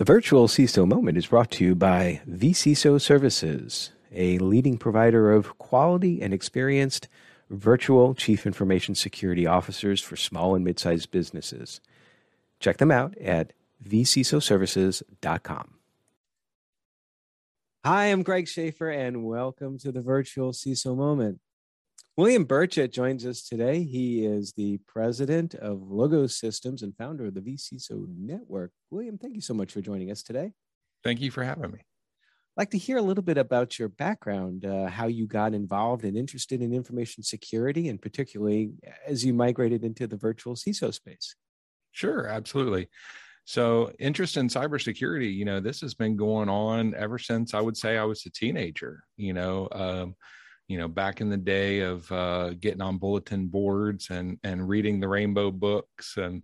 The virtual CISO moment is brought to you by vCISO Services, a leading provider of quality and experienced virtual chief information security officers for small and mid-sized businesses. Check them out at vcisoservices.com. Hi, I'm Greg Schaefer, and welcome to the virtual CISO moment. William Birchett joins us today. He is the president of Logos Systems and founder of the vCISO Network. William, thank you so much for joining us today. Thank you for having me. I'd like to hear a little bit about your background, uh, how you got involved and interested in information security, and particularly as you migrated into the virtual CISO space. Sure, absolutely. So, interest in cybersecurity, you know, this has been going on ever since I would say I was a teenager. You know, um, you know back in the day of uh, getting on bulletin boards and and reading the rainbow books and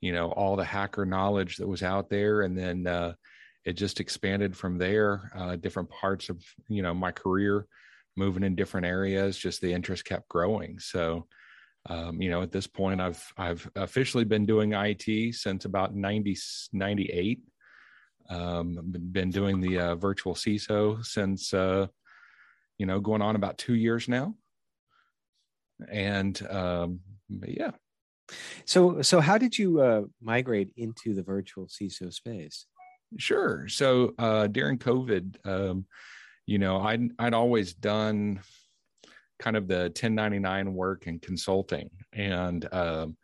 you know all the hacker knowledge that was out there. And then uh, it just expanded from there uh, different parts of you know my career moving in different areas just the interest kept growing. So um, you know at this point i've i've officially been doing it since about 90 98 um, been doing the uh, virtual ciso since uh, you know, going on about two years now. And um, yeah. So, so how did you uh, migrate into the virtual CISO space? Sure. So uh, during COVID, um, you know, I'd I'd always done kind of the 1099 work and consulting, and um,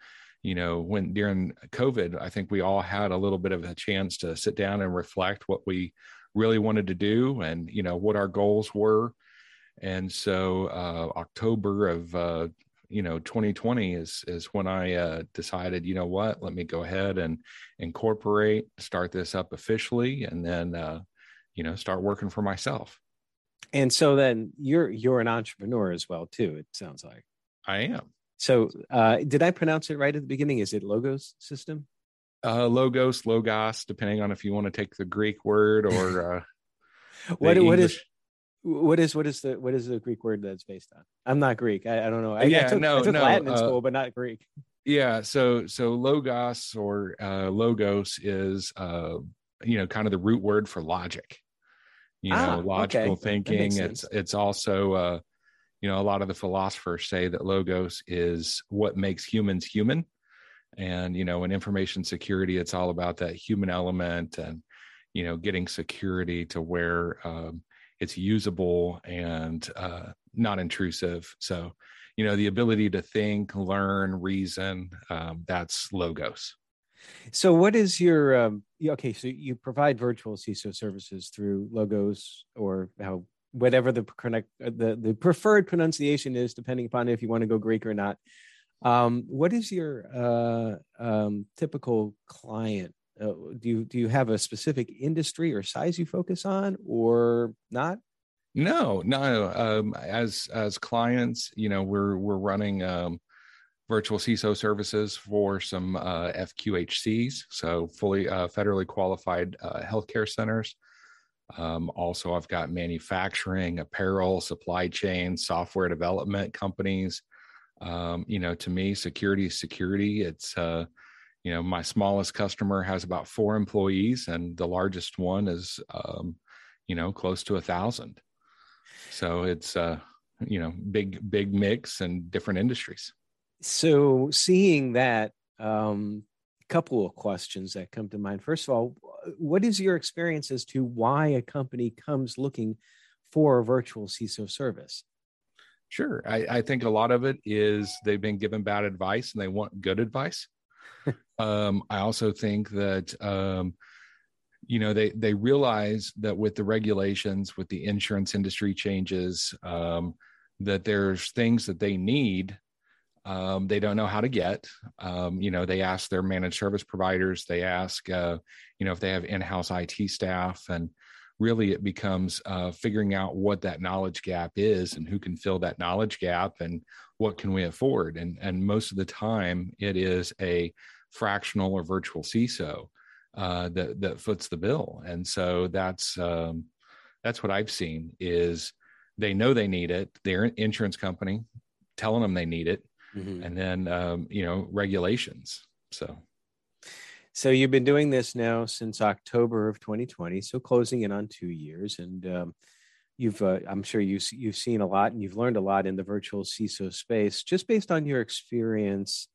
you know, when during COVID, I think we all had a little bit of a chance to sit down and reflect what we really wanted to do, and you know, what our goals were, and so uh, October of uh, you know 2020 is is when I uh, decided you know what let me go ahead and incorporate start this up officially and then uh, you know start working for myself. And so then you're you're an entrepreneur as well too. It sounds like I am. So uh, did I pronounce it right at the beginning? Is it Logos system? Uh, logos, logos, depending on if you want to take the Greek word or uh, what what is what is what is the what is the Greek word that's based on? I'm not Greek. I, I don't know. I, yeah, I took, no, I took no, Latin in uh, school, but not Greek. Yeah, so so logos or uh, logos is uh, you know kind of the root word for logic. You know, Ah, logical okay. Thinking. It's it's also uh, you know a lot of the philosophers say that logos is what makes humans human, and you know in information security, it's all about that human element and you know getting security to where um, it's usable and uh, not intrusive. So, you know, the ability to think, learn, reason, um, that's logos. So what is your um, okay? So you provide virtual CISO services through Logos or how whatever the connect uh, the the preferred pronunciation is, depending upon if you want to go Greek or not. Um, what is your uh, um, typical client? Uh, do you do you have a specific industry or size you focus on, or not? No, no. Um, as as clients, you know, we're we're running um, virtual CISO services for some uh, FQHCs, so fully uh, federally qualified uh, healthcare centers. Um, also, I've got manufacturing, apparel, supply chain, software development companies. Um, you know, to me, security is security. It's uh, you know, my smallest customer has about four employees, and the largest one is um, you know close to a thousand. So it's uh, you know big big mix and different industries. So seeing that, um, a couple of questions that come to mind. First of all, what is your experience as to why a company comes looking for a virtual CISO service? Sure. I, I think a lot of it is they've been given bad advice and they want good advice. um, I also think that um, you know they they realize that with the regulations, with the insurance industry changes, um, that there's things that they need um, they don't know how to get. Um, you know, they ask their managed service providers, they ask, uh, you know, if they have in house IT staff, and really it becomes uh, figuring out what that knowledge gap is and who can fill that knowledge gap and what can we afford. And, and most of the time, it is a fractional or virtual CISO uh, that, that foots the bill. And so that's, um, that's what I've seen is they know they need it. Their insurance company telling them they need it Mm-hmm. and then um, you know regulations so So you've been doing this now since October of 2020, so closing in on two years, and um, you've uh, I'm sure you you've seen a lot and you've learned a lot in the virtual CISO space. Just based on your experience,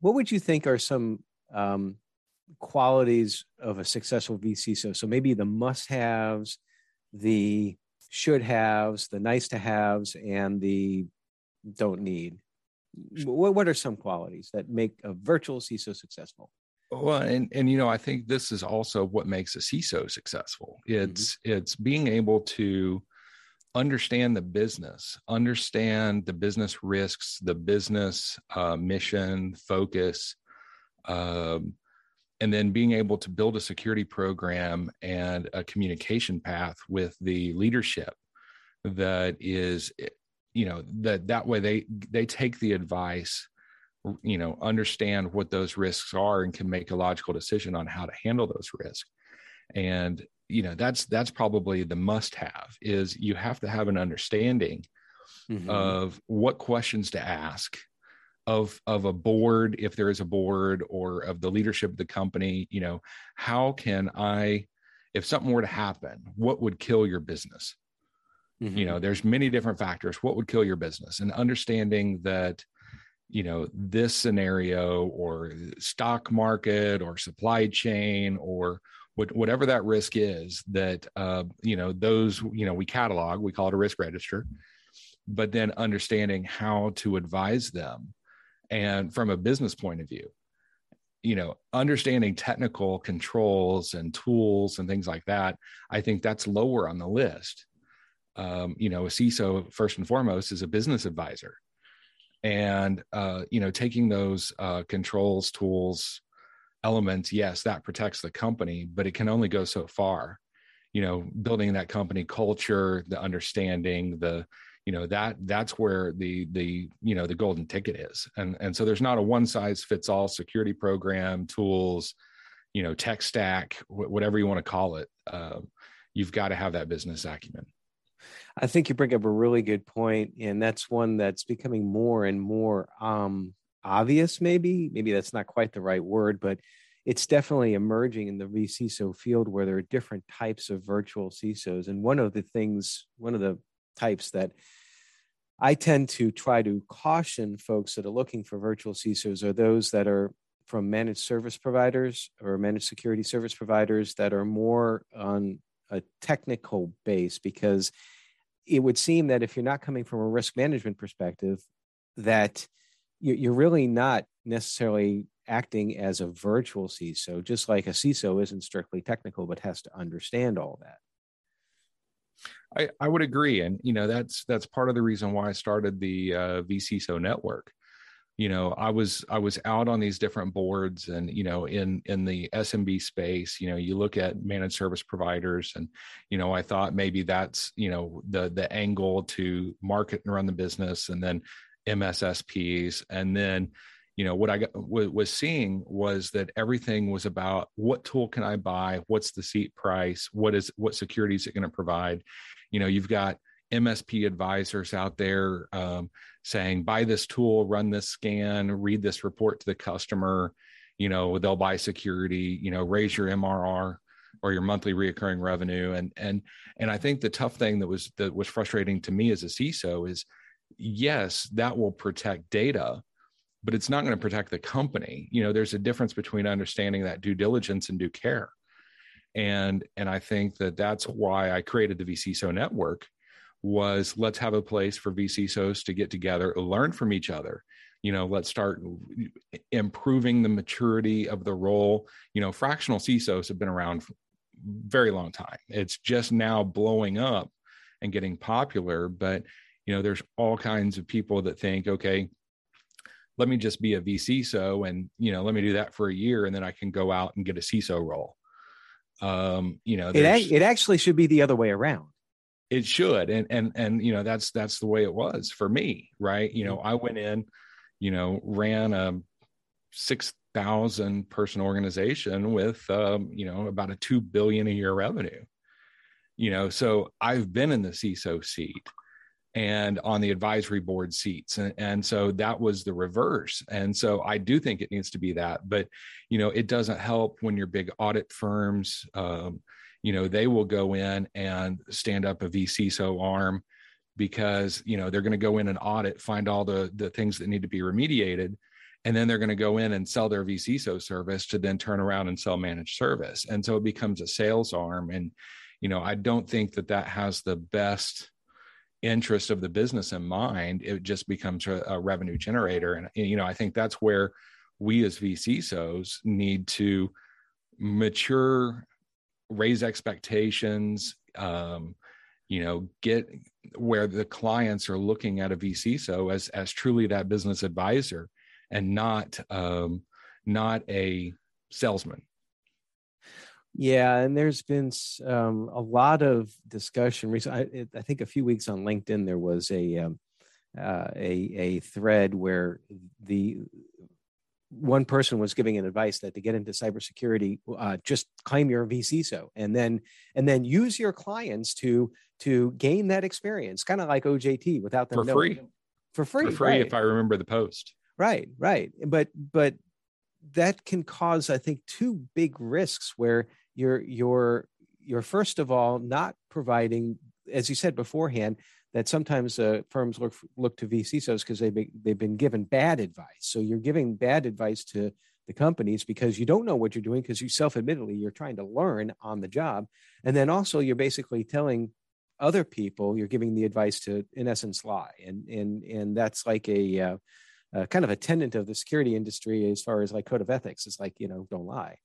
what would you think are some um, qualities of a successful vCISO? So maybe the must-haves, the should-haves, the nice-to-haves, and the don't need. What what are some qualities that make a virtual CISO successful? Well, and and you know, I think this is also what makes a CISO successful. Mm-hmm. It's mm-hmm. it's being able to understand the business, understand the business risks, the business uh, mission, focus, um, and then being able to build a security program and a communication path with the leadership that is, you know, that that way they they take the advice you know understand what those risks are and can make a logical decision on how to handle those risks. And you know that's that's probably the must have is you have to have an understanding mm-hmm. of what questions to ask of of a board if there is a board or of the leadership of the company. You know how can i if something were to happen what would kill your business? Mm-hmm. you know there's many different factors. What would kill your business? And understanding that you know this scenario or stock market or supply chain or what, whatever that risk is that uh, you know those you know we catalog we call it a risk register but then understanding how to advise them. And from a business point of view you know understanding technical controls and tools and things like that i think that's lower on the list. Um, you know a ciso first and foremost is a business advisor and uh, you know taking those uh, controls tools elements yes that protects the company but it can only go so far. You know building that company culture the understanding the you know that that's where the the you know the golden ticket is. And and so there's not a one size fits all security program tools you know tech stack whatever you want to call it. Uh, you've got to have that business acumen I think you bring up a really good point, and that's one that's becoming more and more um, obvious. Maybe, maybe that's not quite the right word, but it's definitely emerging in the vCISO field where there are different types of virtual CISOs. And one of the things, one of the types that I tend to try to caution folks that are looking for virtual CISOs are those that are from managed service providers or managed security service providers that are more on a technical base because it would seem that if you're not coming from a risk management perspective, that you're really not necessarily acting as a virtual CISO, just like a CISO isn't strictly technical, but has to understand all that. I, I would agree, and you know that's that's part of the reason why I started the uh, vCISO network you know i was i was out on these different boards and you know in in the smb space you know you look at managed service providers and you know i thought maybe that's you know the the angle to market and run the business and then mssps and then you know what i got, was seeing was that everything was about what tool can i buy? What's the seat price? What is what security is it going to provide? You know you've got MSP advisors out there um, saying, buy this tool, run this scan, read this report to the customer. You know, they'll buy security, you know, raise your MRR or your monthly reoccurring revenue. And and and I think the tough thing that was that was frustrating to me as a CISO is yes, that will protect data, but it's not going to protect the company. You know, there's a difference between understanding that due diligence and due care. And and I think that that's why I created the vCISO network was let's have a place for vCISOs to get together, learn from each other. You know, let's start improving the maturity of the role. You know, fractional CISOs have been around for very long time. It's just now blowing up and getting popular. But, you know, there's all kinds of people that think, okay, let me just be a vCISO and, you know, let me do that for a year and then I can go out and get a CISO role. Um, you know, it, it actually should be the other way around it should and and and you know that's that's the way it was for me right you know mm-hmm. i went in you know ran a 6000 person organization with um, you know about a 2 billion a year revenue you know so i've been in the ciso seat and on the advisory board seats and, and so that was the reverse and so i do think it needs to be that but you know it doesn't help when your big audit firms um, you know they will go in and stand up a vCISO arm because you know they're going to go in and audit find all the the things that need to be remediated. And then they're going to go in and sell their vCISO service to then turn around and sell managed service. And so it becomes a sales arm. And you know i don't think that that has the best interest of the business in mind. It just becomes a, a revenue generator. And you know i think that's where we as vCISOs need to mature raise expectations um, you know get where the clients are looking at a vCISO as as truly that business advisor and not um, not a salesman yeah, and there's been um, a lot of discussion recently. I, I, think a few weeks on LinkedIn there was a um, uh, a a thread where the one person was giving an advice that to get into cybersecurity, uh, just claim your vCISO and then and then use your clients to to gain that experience, kind of like OJT without them for free. For free, for free, right. if I remember the post. Right, right, but but that can cause, I think, two big risks where you're you're you're first of all not providing, as you said beforehand, that sometimes uh, firms look look to vCISOs because they've been, they've been given bad advice. So you're giving bad advice to the companies because you don't know what you're doing because you self-admittedly you're trying to learn on the job, and then also you're basically telling other people you're giving the advice to in essence lie, and and and that's like a uh, uh, kind of a tenant of the security industry as far as like code of ethics. It's like you know don't lie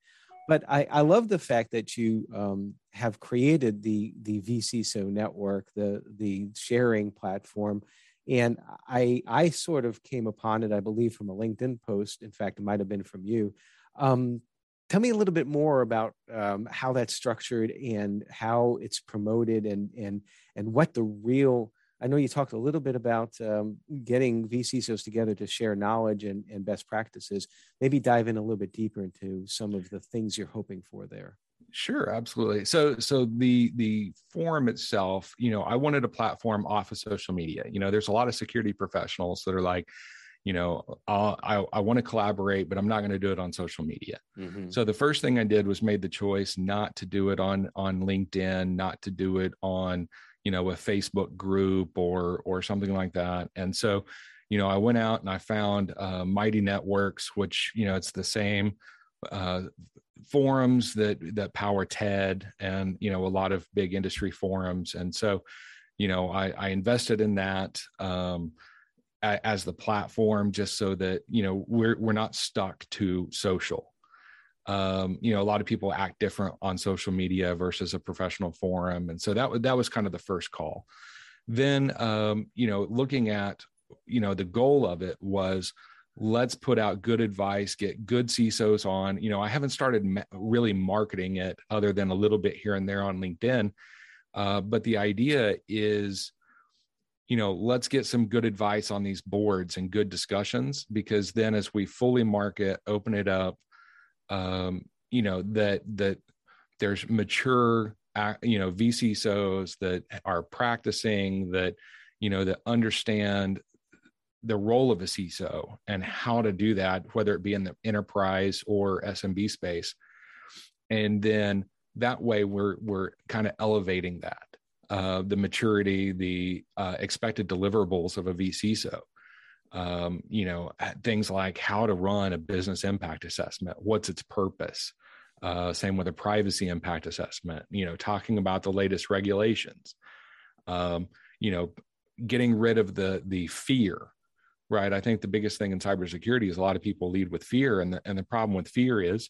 but I, I love the fact that you um, have created the the vCISO network, the the sharing platform, and I I sort of came upon it, I believe, from a LinkedIn post. In fact, it might have been from you. Um, tell me a little bit more about um, how that's structured and how it's promoted, and and and what the real I know you talked a little bit about um, getting vCISOs together to share knowledge and, and best practices. Maybe dive in a little bit deeper into some of the things you're hoping for there. Sure, absolutely. So, so the the forum itself, you know, I wanted a platform off of social media. You know, there's a lot of security professionals that are like, you know, I'll, i I want to collaborate, but I'm not going to do it on social media. Mm-hmm. So the first thing I did was made the choice not to do it on on LinkedIn, not to do it on you know a facebook group or or something like that. And so you know i went out and i found uh, mighty networks which you know it's the same uh, forums that that power ted and you know a lot of big industry forums. And so you know i i invested in that um as the platform just so that you know we're we're not stuck to social um, you know a lot of people act different on social media versus a professional forum and so that, was that was kind of the first call. Then um, you know looking at you know the goal of it was let's put out good advice get good cisos on. You know i haven't started really marketing it other than a little bit here and there on linkedin uh, but the idea is you know let's get some good advice on these boards and good discussions because then as we fully market open it up um, you know that that there's mature you know vCISOs that are practicing that you know that understand the role of a CISO and how to do that, whether it be in the enterprise or SMB space. And then that way we're we're kind of elevating that uh, the maturity, the uh, expected deliverables of a vCISO um, you know, things like how to run a business impact assessment, what's its purpose. Uh, same with a privacy impact assessment, you know, talking about the latest regulations, um, you know, getting rid of the the fear, right? I think the biggest thing in cybersecurity is a lot of people lead with fear, and the, and the problem with fear is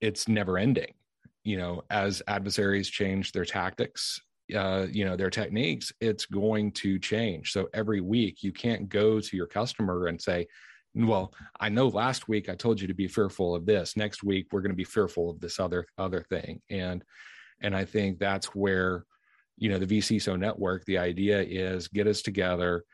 it's never ending. You know, as adversaries change their tactics, uh, you know their techniques it's going to change. So every week you can't go to your customer and say well i know last week i told you to be fearful of this. Next week we're going to be fearful of this other other thing. And and i think that's where you know the vCISO network the idea is get us together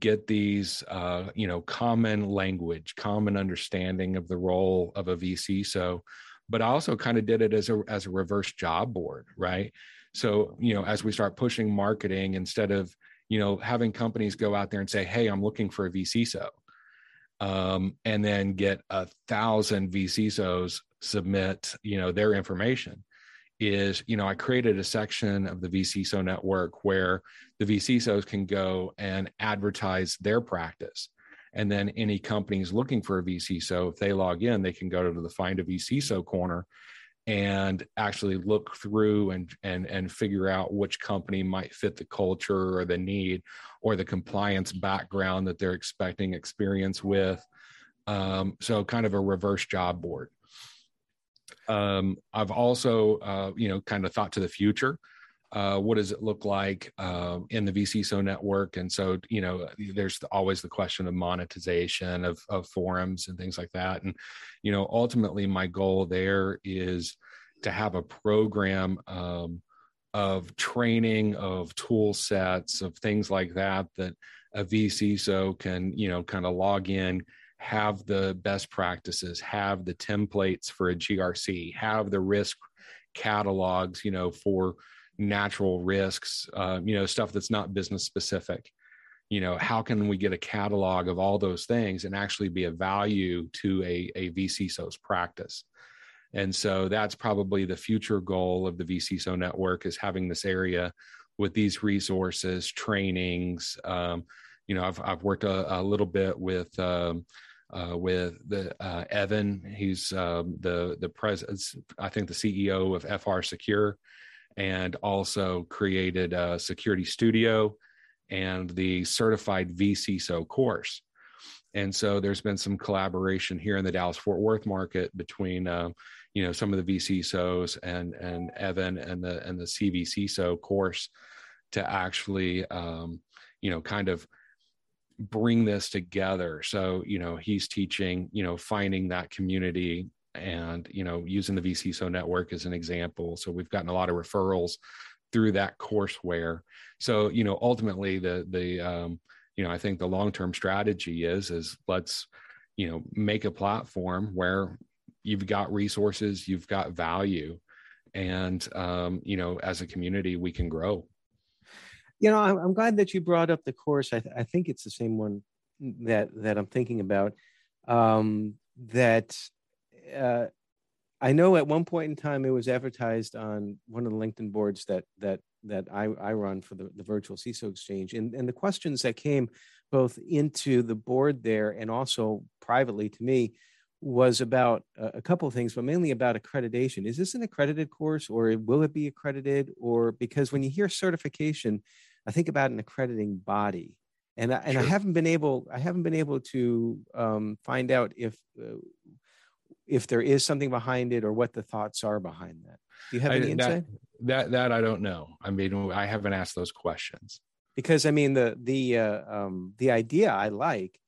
get these uh, you know common language common understanding of the role of a vCISO but I also kind of did it as a as a reverse job board right so, you know, as we start pushing marketing instead of, you know, having companies go out there and say, "Hey, I'm looking for a vCISO," um, and then get a thousand vCISOs submit, you know, their information is, you know, I created a section of the vCISO network where the vCISOs can go and advertise their practice. And then any companies looking for a VC. So if they log in, they can go to the Find a vCISO corner and actually look through and and and figure out which company might fit the culture or the need or the compliance background that they're expecting experience with. Um, so kind of a reverse job board. Um, I've also, uh, you know, kind of thought to the future. Uh, what does it look like uh, in the vCISO network? And so, you know, there's always the question of monetization of, of forums and things like that. And, you know, ultimately, my goal there is to have a program um, of training, of tool sets, of things like that that a vCISO can, you know, kind of log in, have the best practices, have the templates for a GRC, have the risk catalogs, you know, for natural risks, uh, you know, stuff that's not business specific. You know, how can we get a catalog of all those things and actually be a value to a, a vCISO's practice? And so that's probably the future goal of the vCISO network is having this area with these resources, trainings. Um, you know, I've, I've worked a, a little bit with um, uh, with the uh, Evan. He's um, the the president, I think the CEO of FRSecure, and also created a SecurityStudio and the certified vCISO course. And so there's been some collaboration here in the Dallas Fort Worth market between uh, you know some of the vCISOs and and Evan and the and the CVCISO course to actually um, you know kind of bring this together so you know he's teaching you know finding that community and you know using the vCISO network as an example so we've gotten a lot of referrals through that courseware so you know ultimately the the um, you know i think the long term strategy is is let's you know make a platform where you've got resources you've got value and um, you know as a community we can grow you know, I'm, I'm glad that you brought up the course. I, th- I think it's the same one that that I'm thinking about. Um, that uh, I know at one point in time it was advertised on one of the LinkedIn boards that that that I, I run for the, the virtual CISO exchange, and and the questions that came both into the board there and also privately to me was about a, couple of things, but mainly about accreditation. Is this an accredited course, or will it be accredited? Or because when you hear certification, I think about an accrediting body, and I, and sure. I haven't been able I haven't been able to um, find out if uh, if there is something behind it or what the thoughts are behind that. Do you have any I, insight? That, that that I don't know. I mean, I haven't asked those questions because I mean the the uh, um, the idea I like,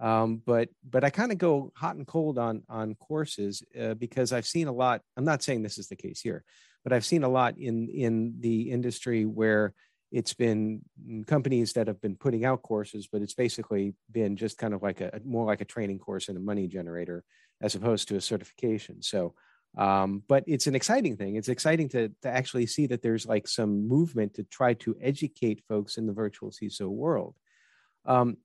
um, but but I kind of go hot and cold on on courses uh, because I've seen a lot. I'm not saying this is the case here, but I've seen a lot in in the industry where it's been companies that have been putting out courses, but it's basically been just kind of like a more like a training course and a money generator as opposed to a certification. So, um, but it's an exciting thing. It's exciting to to actually see that there's like some movement to try to educate folks in the virtual CISO world. Um,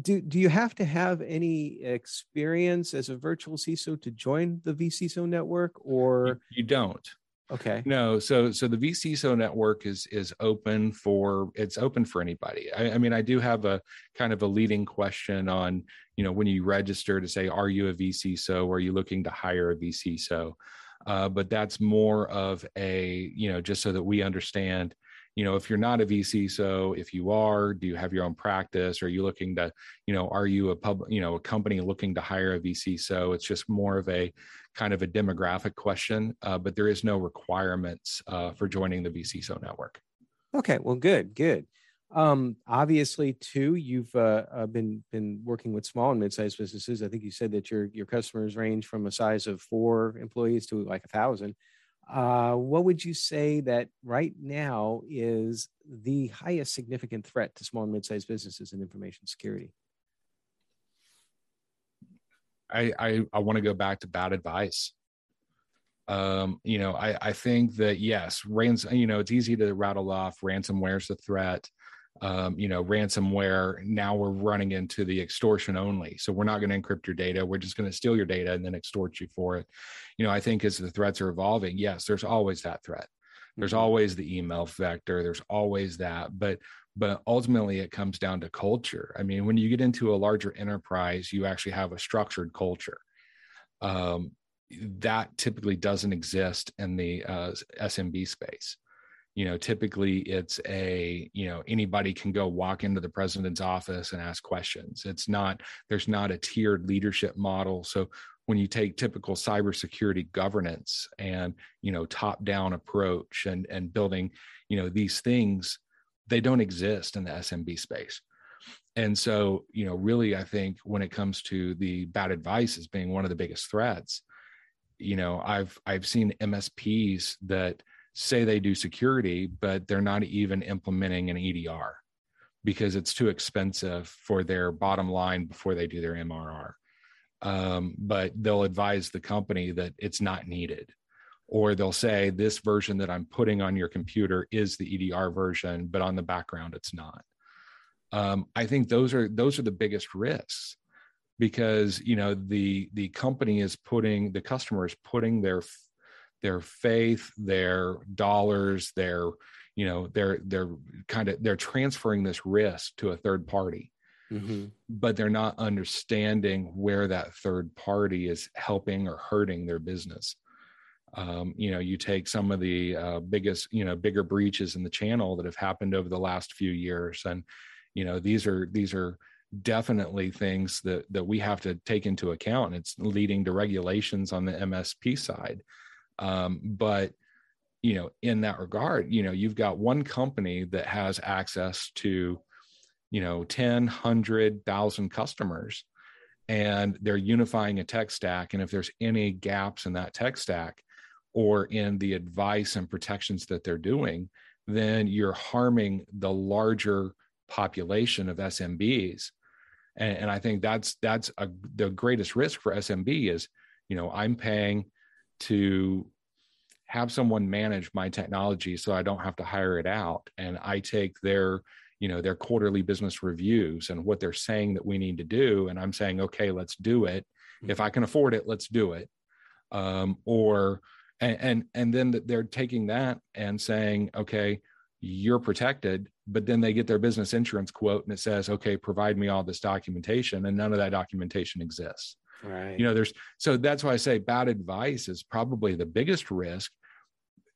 do do you have to have any experience as a virtual CISO to join the vCISO network, or you, you don't? Okay. No, so so the vCISO network is is open for it's open for anybody. I, I, mean, I do have a kind of a leading question on you know when you register to say, are you a vCISO? Are you looking to hire a vCISO? Uh, but that's more of a you know just so that we understand you know if you're not a vCISO if you are do you have your own practice? Are you looking to you know are you a pub you know a company looking to hire a vCISO it's just more of a kind of a demographic question uh, but there is no requirements uh, for joining the vCISO network. Okay well good good. Um, obviously too you've uh, uh, been been working with small and mid-sized businesses. I think you said that your your customers range from a size of four employees to like a thousand uh, what would you say that right now is the highest significant threat to small and mid-sized businesses in information security? I I, I want to go back to bad advice. Um, you know, I I think that yes, rans. You know, it's easy to rattle off ransomware is a threat. Um, you know, ransomware. Now we're running into the extortion only. So we're not going to encrypt your data. We're just going to steal your data and then extort you for it. You know, I think as the threats are evolving, yes, there's always that threat. There's mm-hmm. always the email vector. There's always that. But but ultimately it comes down to culture. I mean, when you get into a larger enterprise, you actually have a structured culture. Um, that typically doesn't exist in the uh, SMB space you know typically it's a you know anybody can go walk into the president's office and ask questions. It's not there's not a tiered leadership model. So when you take typical cybersecurity governance and you know top down approach and and building you know these things they don't exist in the smb space. And so you know really i think when it comes to the bad advice as being one of the biggest threats you know i've i've seen msps that say they do security, but they're not even implementing an EDR because it's too expensive for their bottom line before they do their MRR. Um, but they'll advise the company that it's not needed. Or they'll say this version that I'm putting on your computer is the EDR version, but on the background it's not. Um, I think those are those are the biggest risks because you know the the company is putting the customer is putting their their faith, their dollars, their you know they're they're kind of they're transferring this risk to a third party. Mm-hmm. But they're not understanding where that third party is helping or hurting their business. Um, you know, you take some of the uh, biggest, you know, bigger breaches in the channel that have happened over the last few years, and you know, these are these are definitely things that that we have to take into account. It's leading to regulations on the MSP side um, but you know, in that regard, you know, you've got one company that has access to, you know, 10, 100,000 customers and they're unifying a tech stack. And if there's any gaps in that tech stack or in the advice and protections that they're doing, then you're harming the larger population of SMBs. And, and I think that's that's a, the greatest risk for SMB is, you know, I'm paying to have someone manage my technology so I don't have to hire it out. And I take their you know their quarterly business reviews and what they're saying that we need to do. And I'm saying okay let's do it. Mm-hmm. if I can afford it let's do it. Um, or and, and and then they're taking that and saying okay you're protected. But then they get their business insurance quote and it says okay provide me all this documentation. And none of that documentation exists Right. You know, there's so that's why I say bad advice is probably the biggest risk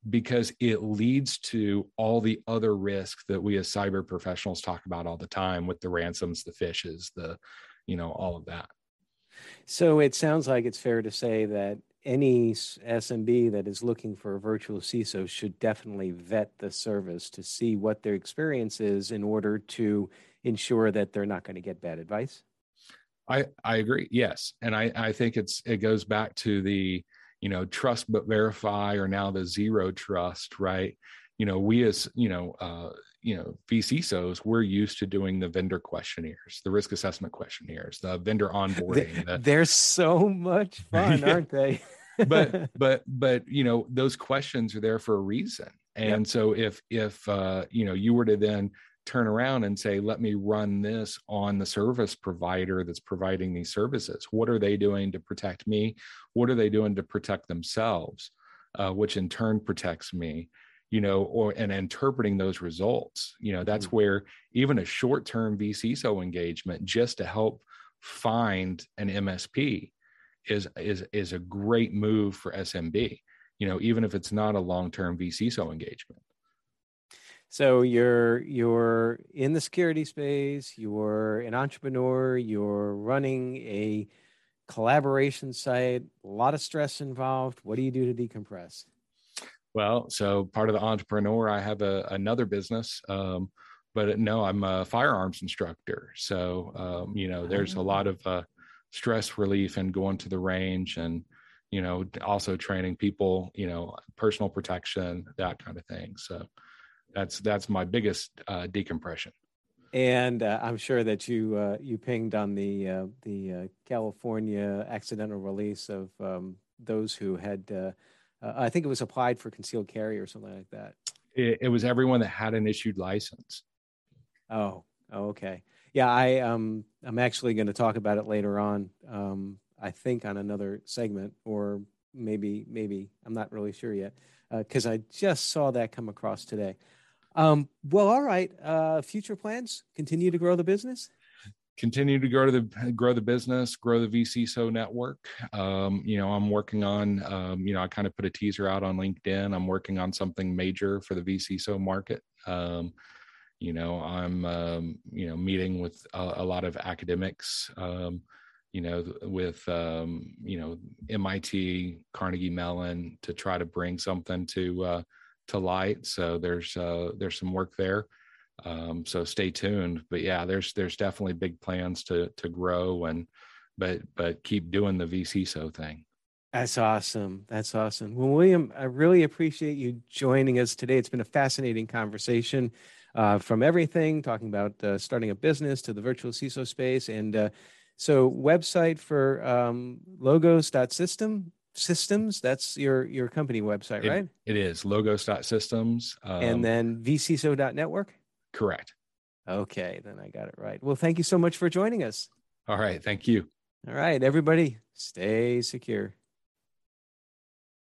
because it leads to all the other risks that we as cyber professionals talk about all the time with the ransoms, the phishes, the, you know, all of that. So it sounds like it's fair to say that any SMB that is looking for a virtual CISO should definitely vet the service to see what their experience is in order to ensure that they're not going to get bad advice. I I agree. Yes, and I I think it's it goes back to the you know trust but verify or now the zero trust right. You know we as you know uh, you know vCISOs we're used to doing the vendor questionnaires, the risk assessment questionnaires, the vendor onboarding. The, they're so much fun, yeah. aren't they? but but but you know those questions are there for a reason and yep. so if if uh, you know you were to then turn around and say, let me run this on the service provider that's providing these services. What are they doing to protect me? What are they doing to protect themselves? Uh, which in turn protects me, you know, or and interpreting those results. You know, that's mm-hmm. where even a short-term vCISO engagement just to help find an MSP is is is a great move for SMB. You know, even if it's not a long-term vCISO engagement. So you're you're in the security space, you're an entrepreneur, you're running a collaboration site, a lot of stress involved. What do you do to decompress? Well, so part of the entrepreneur, I have a, another business, um, but no, I'm a firearms instructor. So um, you know, there's a lot of uh, stress relief and going to the range and you know also training people, you know, personal protection, that kind of thing. So that's that's my biggest uh, decompression. And uh, I'm sure that you uh, you pinged on the uh, the uh, California accidental release of um, those who had uh, I think it was applied for concealed carry or something like that. It, it, was everyone that had an issued license. Oh, oh, okay. Yeah, I um I'm actually going to talk about it later on. Um, I think on another segment, or maybe maybe I'm not really sure yet, because uh, I just saw that come across today. Um, well, all right. Uh, future plans: continue to grow the business continue to grow the grow the business, grow the VC vCISO network. Um, you know, I'm working on, um, you know, I kind of put a teaser out on LinkedIn. I'm working on something major for the VC vCISO market. Um, you know, I'm, um, you know, meeting with a, a lot of academics. Um, you know, with um, you know MIT, Carnegie Mellon, to try to bring something to uh, to light. So there's uh, there's some work there. Um, so stay tuned. But yeah, there's there's definitely big plans to to grow and but but keep doing the vCISO thing. That's awesome. That's awesome. Well, William, I really appreciate you joining us today. It's been a fascinating conversation uh, from everything, talking about uh, starting a business to the virtual CISO space. And uh, so, website for um, logos.system systems that's your your company website it, right it is logos.systems um, and then vciso.network Correct. Okay, then I got it right. Well, thank you so much for joining us. All right. Thank you. All right, everybody, stay secure.